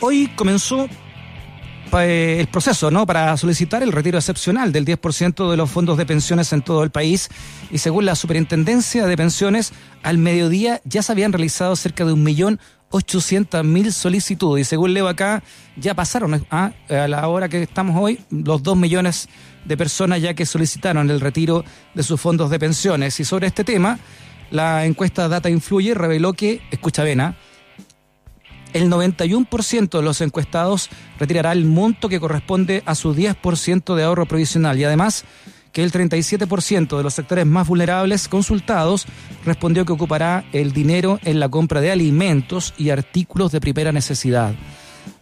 hoy comenzó eh, el proceso ¿no? para solicitar el retiro excepcional del 10% de los fondos de pensiones en todo el país. Y según la Superintendencia de Pensiones, al mediodía ya se habían realizado cerca de un millón mil solicitudes. Y según leo acá ya pasaron a, a la hora que estamos hoy los dos millones de personas ya que solicitaron el retiro de sus fondos de pensiones. Y sobre este tema la encuesta Data Influye reveló que, escucha Vena, el 91% de los encuestados retirará el monto que corresponde a su 10% de ahorro provisional y además que el 37% de los sectores más vulnerables consultados respondió que ocupará el dinero en la compra de alimentos y artículos de primera necesidad.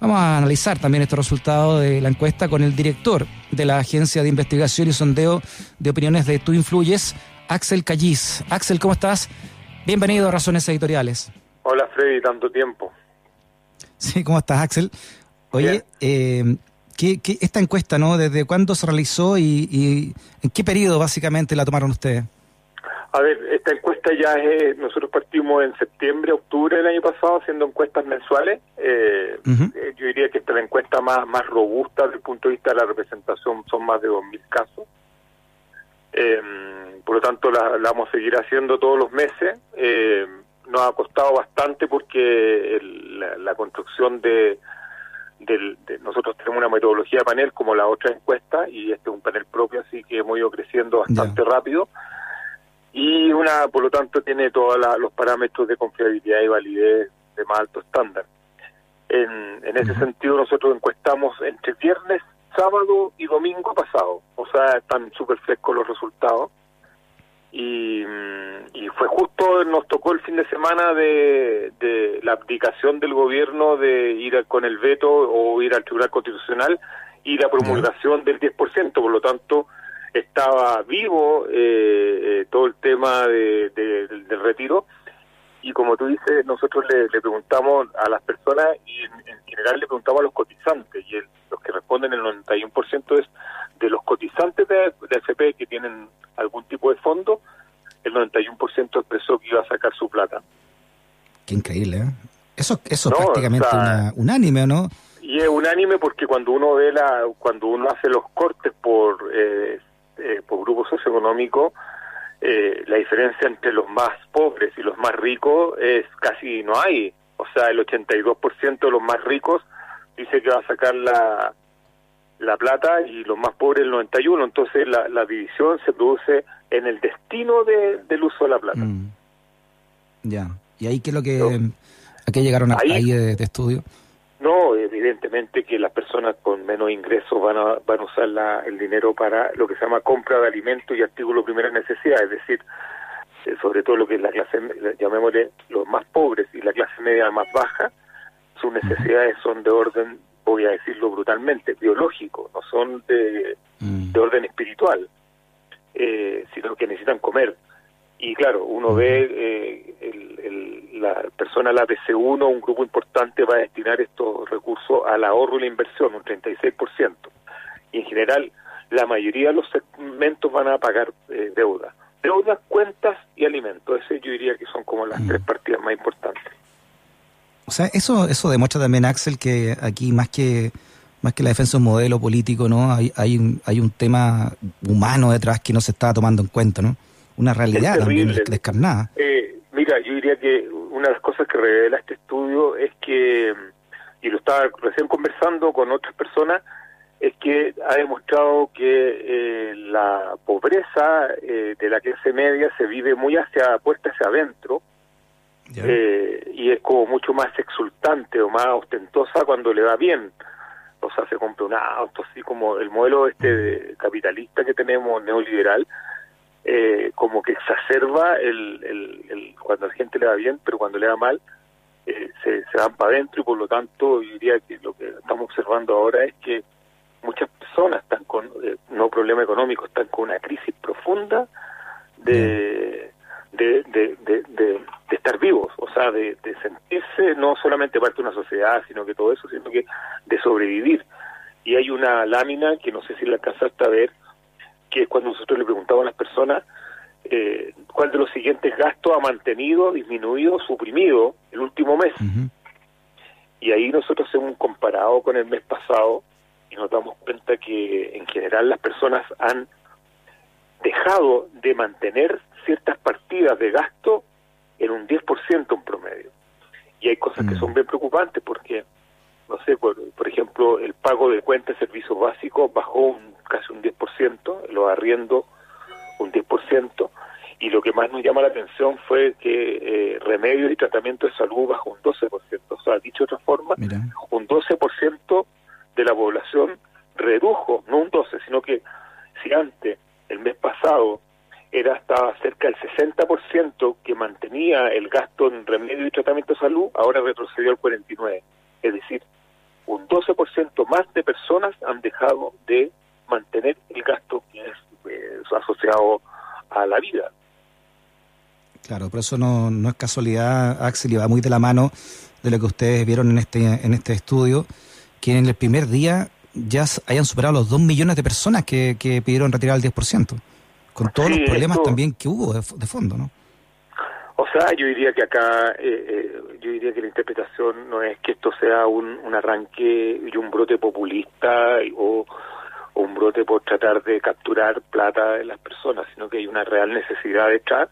Vamos a analizar también estos resultados de la encuesta con el director de la Agencia de Investigación y Sondeo de Opiniones de Tú Influyes, Axel Callis. Axel, ¿cómo estás? Bienvenido a Razones Editoriales. Hola Freddy, tanto tiempo. Sí, ¿cómo estás Axel? Oye, eh, ¿qué, esta encuesta, ¿no? ¿Desde cuándo se realizó y, en qué periodo básicamente la tomaron ustedes? A ver, esta encuesta ya es, nosotros partimos en septiembre, octubre del año pasado haciendo encuestas mensuales. Eh, eh, yo diría que esta es la encuesta más, más robusta desde el punto de vista de la representación, son más de 2.000 casos. Eh, por lo tanto, la, vamos a seguir haciendo todos los meses. Eh, nos ha costado bastante porque la, construcción de, Nosotros tenemos una metodología de panel como la otra encuesta y este es un panel propio, así que hemos ido creciendo bastante rápido. Y una, por lo tanto, tiene todos los parámetros de confiabilidad y validez de más alto estándar. En, ese sentido, nosotros encuestamos entre viernes sábado y domingo pasado, o sea, están súper frescos los resultados. Y, fue justo, nos tocó el fin de semana de, de, la abdicación del gobierno de ir con el veto o ir al Tribunal Constitucional y la promulgación del 10%, por lo tanto estaba vivo eh, eh, todo el tema de, del retiro. Y como tú dices, nosotros le, preguntamos a las personas y en, general le preguntamos a los cotizantes. Y los que responden el 91% es de los cotizantes de, de FP que tienen algún tipo de fondo, el 91% expresó que iba a sacar su plata. Qué increíble, ¿eh? Eso, eso es prácticamente unánime, ¿no? Y es unánime porque cuando uno ve la, cuando uno hace los cortes por, eh, eh, por grupo socioeconómico, eh, la diferencia entre los más pobres y los más ricos es casi no hay. O sea, el 82% de los más ricos dice que va a sacar la, la plata y los más pobres el 91. Entonces la, la división se produce en el destino de, del uso de la plata. Mm. Ya. ¿Y ahí qué es lo que... ¿A qué llegaron ahí, de estudio? No, evidentemente que las personas con menos ingresos van a, van a usar la, el dinero para lo que se llama compra de alimentos y artículos de primera necesidad, es decir, eh, sobre todo lo que es la clase, llamémosle los más pobres y la clase media más baja, sus necesidades son de orden, voy a decirlo brutalmente, biológico, no son de, mm. de orden espiritual, eh, sino que necesitan comer. Y claro, uno ve eh, el, la persona, la PC1, un grupo importante va a destinar estos recursos al ahorro y la inversión, un 36%. Y en general, la mayoría de los segmentos van a pagar eh, deuda. Deudas, cuentas y alimentos. Ese yo diría que son como las tres partidas más importantes. O sea, eso, eso demuestra también, Axel, que aquí más que más que la defensa de un modelo político, ¿no? Hay, hay, un, hay un tema humano detrás que no se está tomando en cuenta, ¿no? Una realidad también descarnada. Eh, mira, yo diría que una de las cosas que revela este estudio es que, y lo estaba recién conversando con otras personas, es que ha demostrado que eh, la pobreza eh, de la clase media se vive muy hacia puerta hacia adentro eh, y es como mucho más exultante o más ostentosa cuando le va bien. O sea, se compra un auto, así como el modelo este capitalista que tenemos neoliberal, eh, como que exacerba el, el, cuando a la gente le va bien, pero cuando le va mal, eh, se, se van para adentro y por lo tanto yo diría que lo que estamos observando ahora es que muchas personas están con, eh, no problema económico, están con una crisis profunda de, de, de, de, estar vivos, o sea, de, de sentirse no solamente parte de una sociedad, sino que todo eso, sino que de sobrevivir. Y hay una lámina que no sé si la alcanzaste a ver, que es cuando nosotros le preguntamos a las personas eh, cuál de los siguientes gastos ha mantenido, disminuido, suprimido el último mes. Y ahí nosotros hemos comparado con el mes pasado y nos damos cuenta que en general las personas han dejado de mantener ciertas partidas de gasto en un 10% en promedio. Y hay cosas que mm. son bien preocupantes porque, no sé, por, por ejemplo, el pago de cuentas de servicios básicos bajó un, casi un 10%, lo arriendo un 10%, y lo que más nos llama la atención fue que eh, remedios y tratamiento de salud bajó un 12%. O sea, dicho de otra forma, un 12% de la población redujo, no un 12, sino que si antes, el mes pasado, era estaba cerca del 60% que mantenía el gasto en remedio y tratamiento de salud, ahora retrocedió al 49%. Es decir, un 12% más de personas han dejado de mantener el gasto que es eh, asociado a la vida. Claro, pero eso no, no es casualidad, Axel, y va muy de la mano de lo que ustedes vieron en este, en este estudio, que en el primer día ya hayan superado los 2 millones de personas que, que pidieron retirar el 10%, con todos los problemas también que hubo de, fondo, ¿no? O sea, yo diría que acá, eh, eh, yo diría que la interpretación no es que esto sea un, un arranque y un brote populista o, un brote por tratar de capturar plata de las personas, sino que hay una real necesidad de echar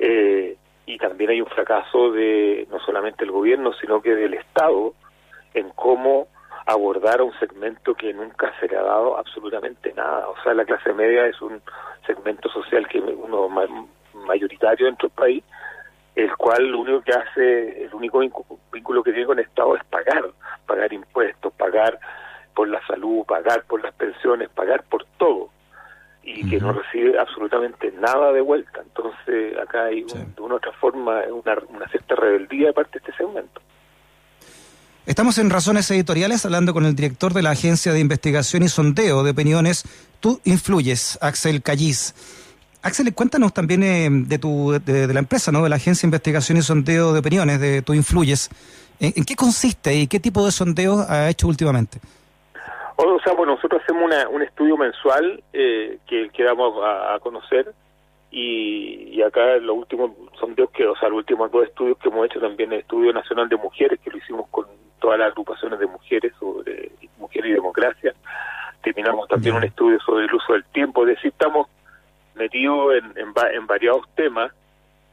eh, y también hay un fracaso de no solamente el gobierno, sino que del Estado en cómo abordar a un segmento que nunca se le ha dado absolutamente nada. O sea, la clase media es un segmento social que uno mayoritario dentro del país, el cual lo único que hace, el único vínculo que tiene con el Estado es pagar, pagar impuestos, pagar por la salud, pagar por las pensiones, pagar por todo y que no recibe absolutamente nada de vuelta. Entonces, acá hay de una u otra forma una, una cierta rebeldía de parte de este segmento. Estamos en Razones Editoriales hablando con el director de la Agencia de Investigación y Sondeo de Opiniones. Tú influyes, Axel Callis. Axel, cuéntanos también eh, de, tu, de, la empresa, ¿no? de la Agencia de Investigación y Sondeo de Opiniones, de Tú influyes. ¿En, qué consiste y qué tipo de sondeo ha hecho últimamente? O sea, bueno, nosotros hacemos un estudio mensual eh, que, que damos a, conocer y, acá los últimos sondeos que, o sea, los últimos dos estudios que hemos hecho también el Estudio Nacional de Mujeres, que lo hicimos con todas las agrupaciones de mujeres sobre mujer y democracia. Terminamos también un estudio sobre el uso del tiempo, es decir, estamos metidos en, en, variados temas.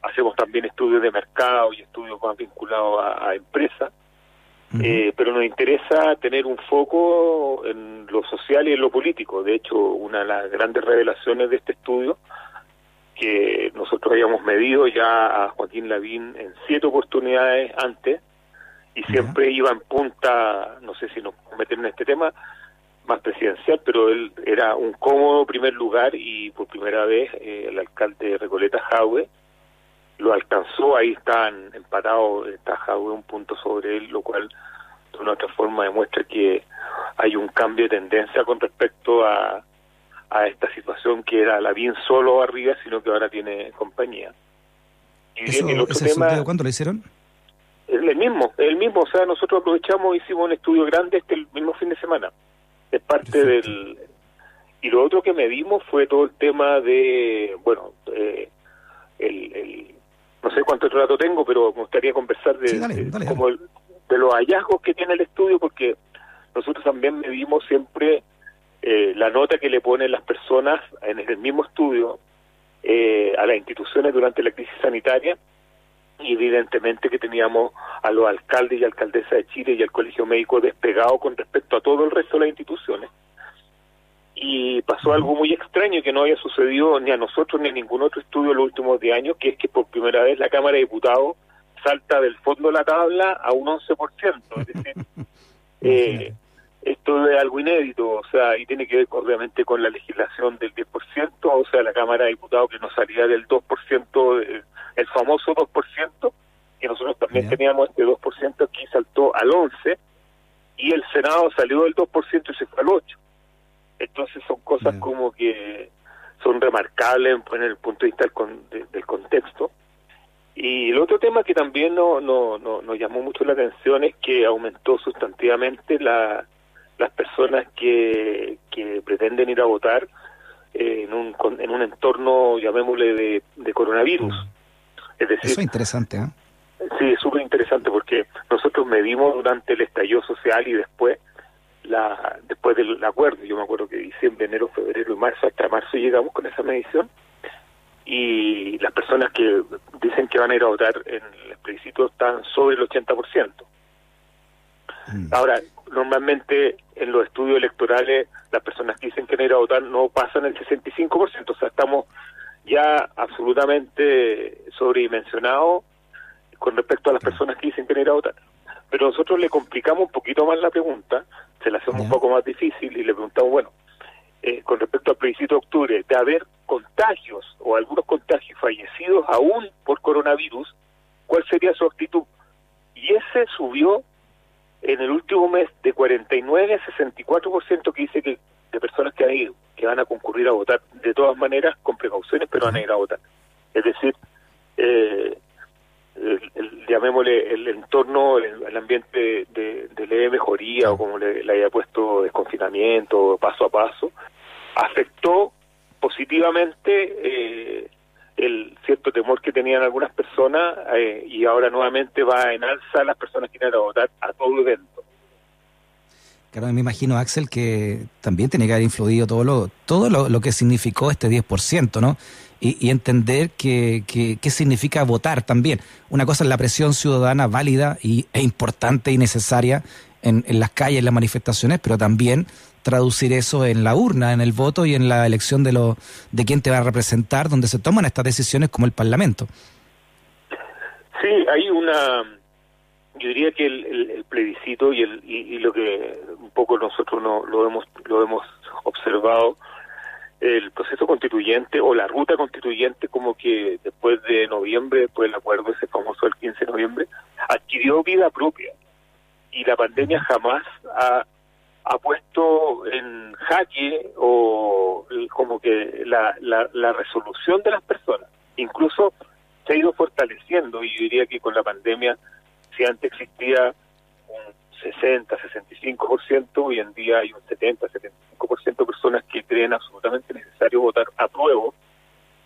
Hacemos también estudios de mercado y estudios más vinculados a empresas eh, pero nos interesa tener un foco en lo social y en lo político. De hecho, una de las grandes revelaciones de este estudio, que nosotros habíamos medido ya a Joaquín Lavín en siete oportunidades antes, y siempre iba en punta, no sé si nos metemos en este tema, más presidencial, pero él era un cómodo primer lugar y por primera vez eh, el alcalde Recoleta Jaue lo alcanzó, ahí están empatados, Jaue un punto sobre él, lo cual de una otra forma demuestra que hay un cambio de tendencia con respecto a, a esta situación que era la bien solo arriba, sino que ahora tiene compañía. Y Eso, el otro tema, ¿Cuánto le hicieron? El mismo, el mismo, o sea, nosotros aprovechamos, hicimos un estudio grande este el mismo fin de semana, es parte del... Y lo otro que medimos fue todo el tema de, bueno, eh, el, no sé cuánto rato tengo, pero me gustaría conversar de, de los hallazgos que tiene el estudio, porque nosotros también medimos siempre eh, la nota que le ponen las personas en el mismo estudio eh, a las instituciones durante la crisis sanitaria y evidentemente que teníamos a los alcaldes y alcaldesas de Chile y al Colegio Médico despegado con respecto a todo el resto de las instituciones y pasó algo muy extraño que no había sucedido ni a nosotros ni a ningún otro estudio en los últimos 10 años, que es que por primera vez la Cámara de Diputados salta del fondo de la tabla a un 11%. Es decir, eh, esto es algo inédito, o sea, y tiene que ver obviamente con la legislación del 10%, o sea, la Cámara de Diputados que no salía del 2%, el famoso 2%, que nosotros también teníamos este 2%, aquí saltó al 11%, y el Senado salió del 2% y se fue al 8%. Entonces son cosas como que son remarcables en el punto de vista del, contexto. Y el otro tema que también no, no, no, nos llamó mucho la atención es que aumentó sustantivamente la, las personas que, que pretenden ir a votar eh, en, un, en un entorno, llamémosle, de, coronavirus. Es decir, Eso es interesante, ¿eh? Sí, es súper interesante porque nosotros medimos durante el estallido social y después la después del acuerdo, yo me acuerdo que diciembre, enero, febrero y marzo, hasta marzo llegamos con esa medición y las personas que dicen que van a ir a votar en el plebiscito están sobre el 80%. Mm. Ahora, normalmente en los estudios electorales las personas que dicen que van a ir a votar no pasan el 65%, o sea, estamos ya absolutamente sobredimensionados con respecto a las personas que dicen que van a ir a votar. Pero nosotros le complicamos un poquito más la pregunta, se la hacemos un poco más difícil y le preguntamos, bueno, eh, con respecto al plebiscito de octubre, de haber contagios o algunos contagios fallecidos aún por coronavirus, ¿cuál sería su actitud? Y ese subió en el último mes de 49 a 64% que dice que de personas que han ido, que van a concurrir a votar, de todas maneras con precauciones, pero van a ir a votar. Es decir, eh, el, llamémosle el entorno, el, ambiente de, de, mejoría o como le, haya puesto desconfinamiento, paso a paso, afectó positivamente eh, el cierto temor que tenían algunas personas eh, y ahora nuevamente va en alza las personas que quieren votar a todo evento. Claro, me imagino, Axel, que también tiene que haber influido todo lo, todo lo, que significó este 10%, ¿no? Y, entender qué que, significa votar también. Una cosa es la presión ciudadana válida y, e importante y necesaria en, en las calles, en las manifestaciones, pero también traducir eso en la urna, en el voto y en la elección de, lo, de quién te va a representar, donde se toman estas decisiones como el Parlamento. Sí, hay una, yo diría que el, plebiscito y, el, y, lo que un poco nosotros no, lo hemos lo hemos observado el proceso constituyente o la ruta constituyente como que después de noviembre, después del acuerdo ese famoso el 15 de noviembre, adquirió vida propia y la pandemia jamás ha ha puesto en jaque o como que la, la, resolución de las personas. Incluso se ha ido fortaleciendo y yo diría que con la pandemia, si antes existía un 60, 65%, hoy en día hay un 70, 75% de personas que creen absolutamente necesario votar a prueba,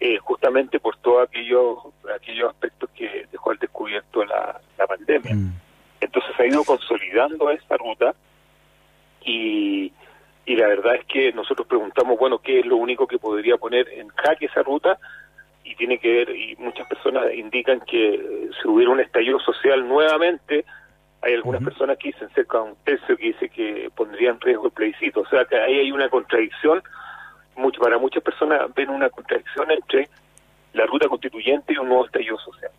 eh, justamente por todos aquellos, aquellos aspectos que dejó al descubierto la, la pandemia. Mm. Entonces se ha ido consolidando esa ruta y, y la verdad es que nosotros preguntamos, bueno, ¿qué es lo único que podría poner en jaque esa ruta? Y tiene que ver, y muchas personas indican que si hubiera un estallido social nuevamente, hay algunas personas que dicen cerca de un tercio que dice que pondría en riesgo el plebiscito. O sea que ahí hay una contradicción, mucho, para muchas personas ven una contradicción entre la ruta constituyente y un nuevo estallido social.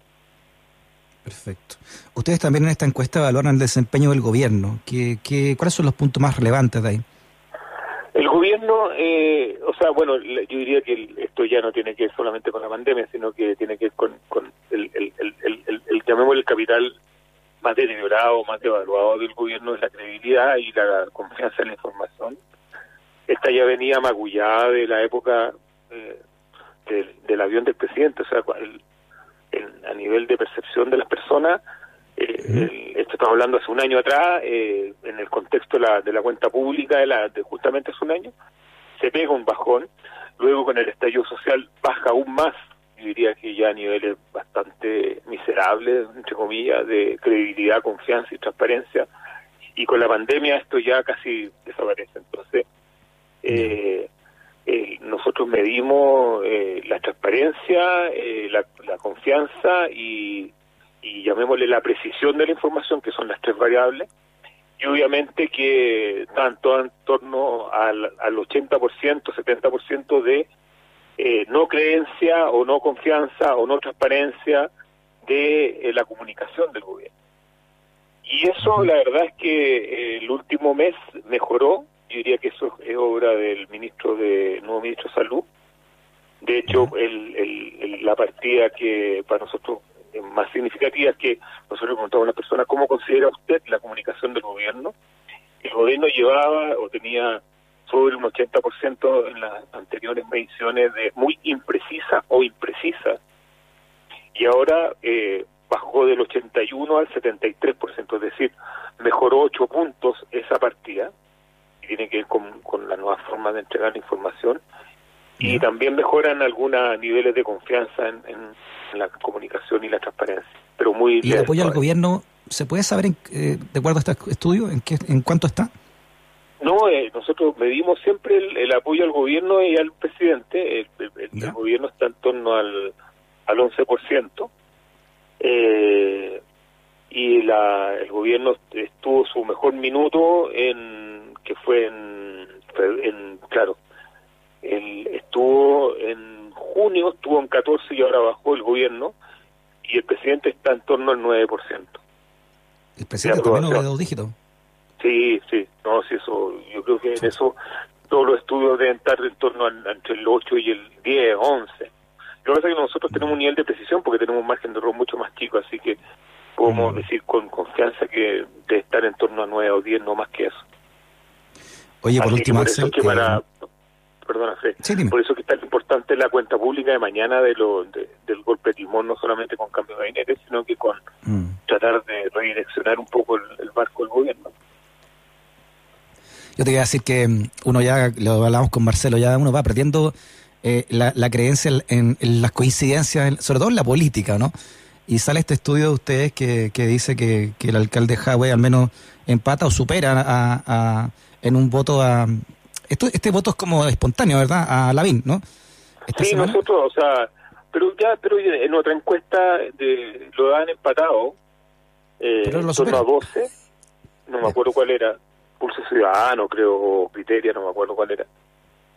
Perfecto. Ustedes también en esta encuesta valoran el desempeño del gobierno. ¿Qué, qué, cuáles son los puntos más relevantes de ahí? El gobierno, eh, o sea, bueno, yo diría que esto ya no tiene que ver solamente con la pandemia, sino que tiene que ver con, con el, el, el, el, el capital más deteriorado, más devaluado del gobierno, es la credibilidad y la confianza en la información. Esta ya venía magullada de la época eh, del, avión del presidente, o sea, el, a nivel de percepción de las personas, eh, esto estamos hablando hace un año atrás, eh, en el contexto de la, de la cuenta pública de, la, de justamente hace un año, se pega un bajón, luego con el estallido social baja aún más, yo diría que ya a niveles bastante miserables, entre comillas, de credibilidad, confianza y transparencia, y con la pandemia esto ya casi desaparece. Entonces, eh, eh, nosotros medimos eh, la transparencia, eh, la, confianza y, llamémosle la precisión de la información, que son las tres variables, y obviamente que tanto en torno al, al 80%, 70% de no creencia o no confianza o no transparencia de la comunicación del gobierno. Y eso la verdad es que el último mes mejoró, yo diría que eso es obra del ministro de nuevo ministro de salud. De hecho el, la partida que para nosotros más significativa es que nosotros preguntamos a una persona cómo considera usted la comunicación del gobierno el gobierno llevaba o tenía sobre un 80% en las anteriores mediciones de muy imprecisa o imprecisa y ahora eh, bajó del 81 al 73%, es decir, mejoró 8 puntos esa partida tiene que ver con, con la nueva forma de entregar la información y también mejoran algunos niveles de confianza en, la comunicación y la transparencia. Pero muy ¿Y el apoyo al gobierno se puede saber, eh, de acuerdo a este estudio, en, qué, en cuánto está? No, eh, nosotros medimos siempre el, apoyo al gobierno y al presidente. El, gobierno está en torno al, al 11%. Eh, y la, el gobierno estuvo su mejor minuto en que fue en, en claro, el, estuvo en junio, estuvo en 14 y ahora bajó el gobierno y el presidente está en torno al 9%. ¿El presidente también de dos dígitos? Sí, sí, no, sí, eso, yo creo que en eso todos los estudios deben estar en torno a, entre el 8 y el 10, 11. Lo que pasa es que nosotros tenemos un nivel de precisión porque tenemos un margen de error mucho más chico, así que podemos mm. decir con confianza que debe estar en torno a 9 o 10, no más que eso. Oye, por último, Axel, que para, perdona, por eso que está importante la cuenta pública de mañana de lo, del golpe de timón, no solamente con cambio de gabinete, sino que con mm. tratar de redireccionar un poco el barco del gobierno. Yo te iba a decir que mm, uno ya, lo hablamos con Marcelo, ya uno va perdiendo eh, la, creencia en, las coincidencias, sobre todo en la política, ¿no? Y sale este estudio de ustedes que, que dice que, el alcalde Huawei al menos empata o supera a, en un voto a... Esto, este voto es como espontáneo, ¿verdad? A Lavín, ¿no? sí, nosotros, o sea, pero ya pero en otra encuesta de, lo dan empatado, eh, pero lo a 12, no me acuerdo cuál era, Pulso Ciudadano, creo, o Criteria, no me acuerdo cuál era.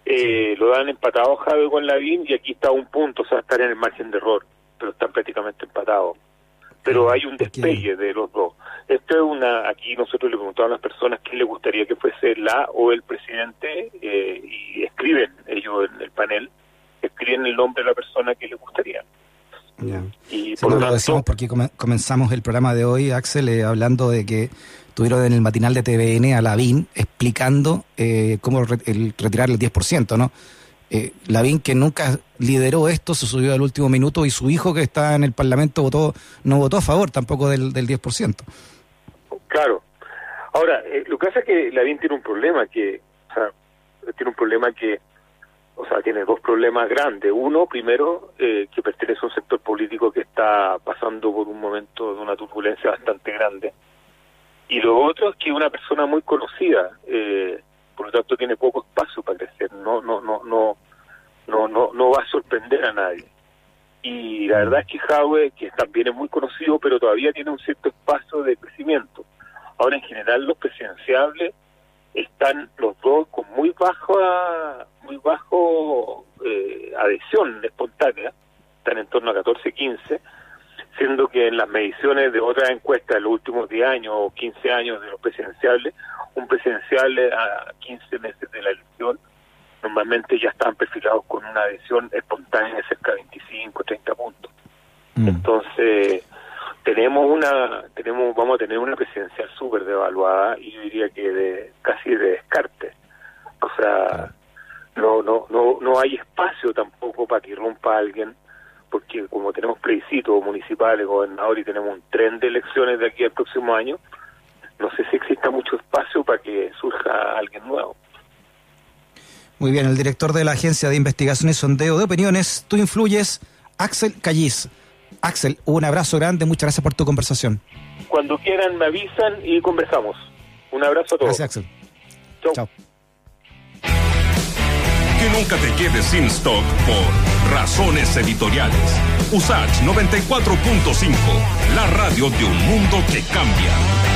Eh, lo dan empatado Javi con Lavín y aquí está un punto, o sea, están en el margen de error, pero están prácticamente empatados. Pero hay un despegue de los dos. Esto es una, aquí nosotros le preguntamos a las personas quién le gustaría que fuese la o el presidente eh, y escriben ellos en el panel, escriben el nombre de la persona que les gustaría. Y por lo, decimos porque comenzamos el programa de hoy, Axel, eh, hablando de que tuvieron en el matinal de TVN a Lavín explicando eh, cómo el, retirar el 10%, ¿no? Eh, Lavín, que nunca lideró esto, se subió al último minuto y su hijo, que está en el Parlamento, votó no votó a favor tampoco del, del 10%. Claro. Ahora, eh, lo que pasa es que Lavín tiene un problema, que, o sea, tiene un problema que, o sea, tiene dos problemas grandes. Uno, primero, eh, que pertenece a un sector político que está pasando por un momento de una turbulencia bastante grande y lo otro es que es una persona muy conocida, eh, por lo tanto tiene poco espacio para crecer, no, no, no, no, no, no, no va a sorprender a nadie. Y la verdad es que Jaue, que también es muy conocido, pero todavía tiene un cierto espacio de crecimiento. Ahora, en general, los presidenciables están los dos con muy baja, muy bajo eh, adhesión espontánea, están en torno a 14, 15, siendo que en las mediciones de otras encuestas de los últimos 10 años o 15 años de los presidenciales, un presidencial a 15 meses de la elección normalmente ya están perfilados con una adhesión espontánea de cerca de 25, 30 puntos. Mm. Entonces, tenemos una tenemos vamos a tener una presidencial súper devaluada y yo diría que de casi de descarte. O sea, no no no no hay espacio tampoco para que irrumpa alguien porque como tenemos plebiscitos municipales, gobernador y tenemos un tren de elecciones de aquí al próximo año, no sé si exista mucho espacio para que surja alguien nuevo. Muy bien, el director de la Agencia de Investigación y Sondeo de Opiniones, tú influyes, Axel Callis. Axel, un abrazo grande, muchas gracias por tu conversación. Cuando quieran me avisan y conversamos. Un abrazo a todos. Gracias, Axel. Chao. Que nunca te quedes sin stock por razones editoriales. USACH 94.5, la radio de un mundo que cambia.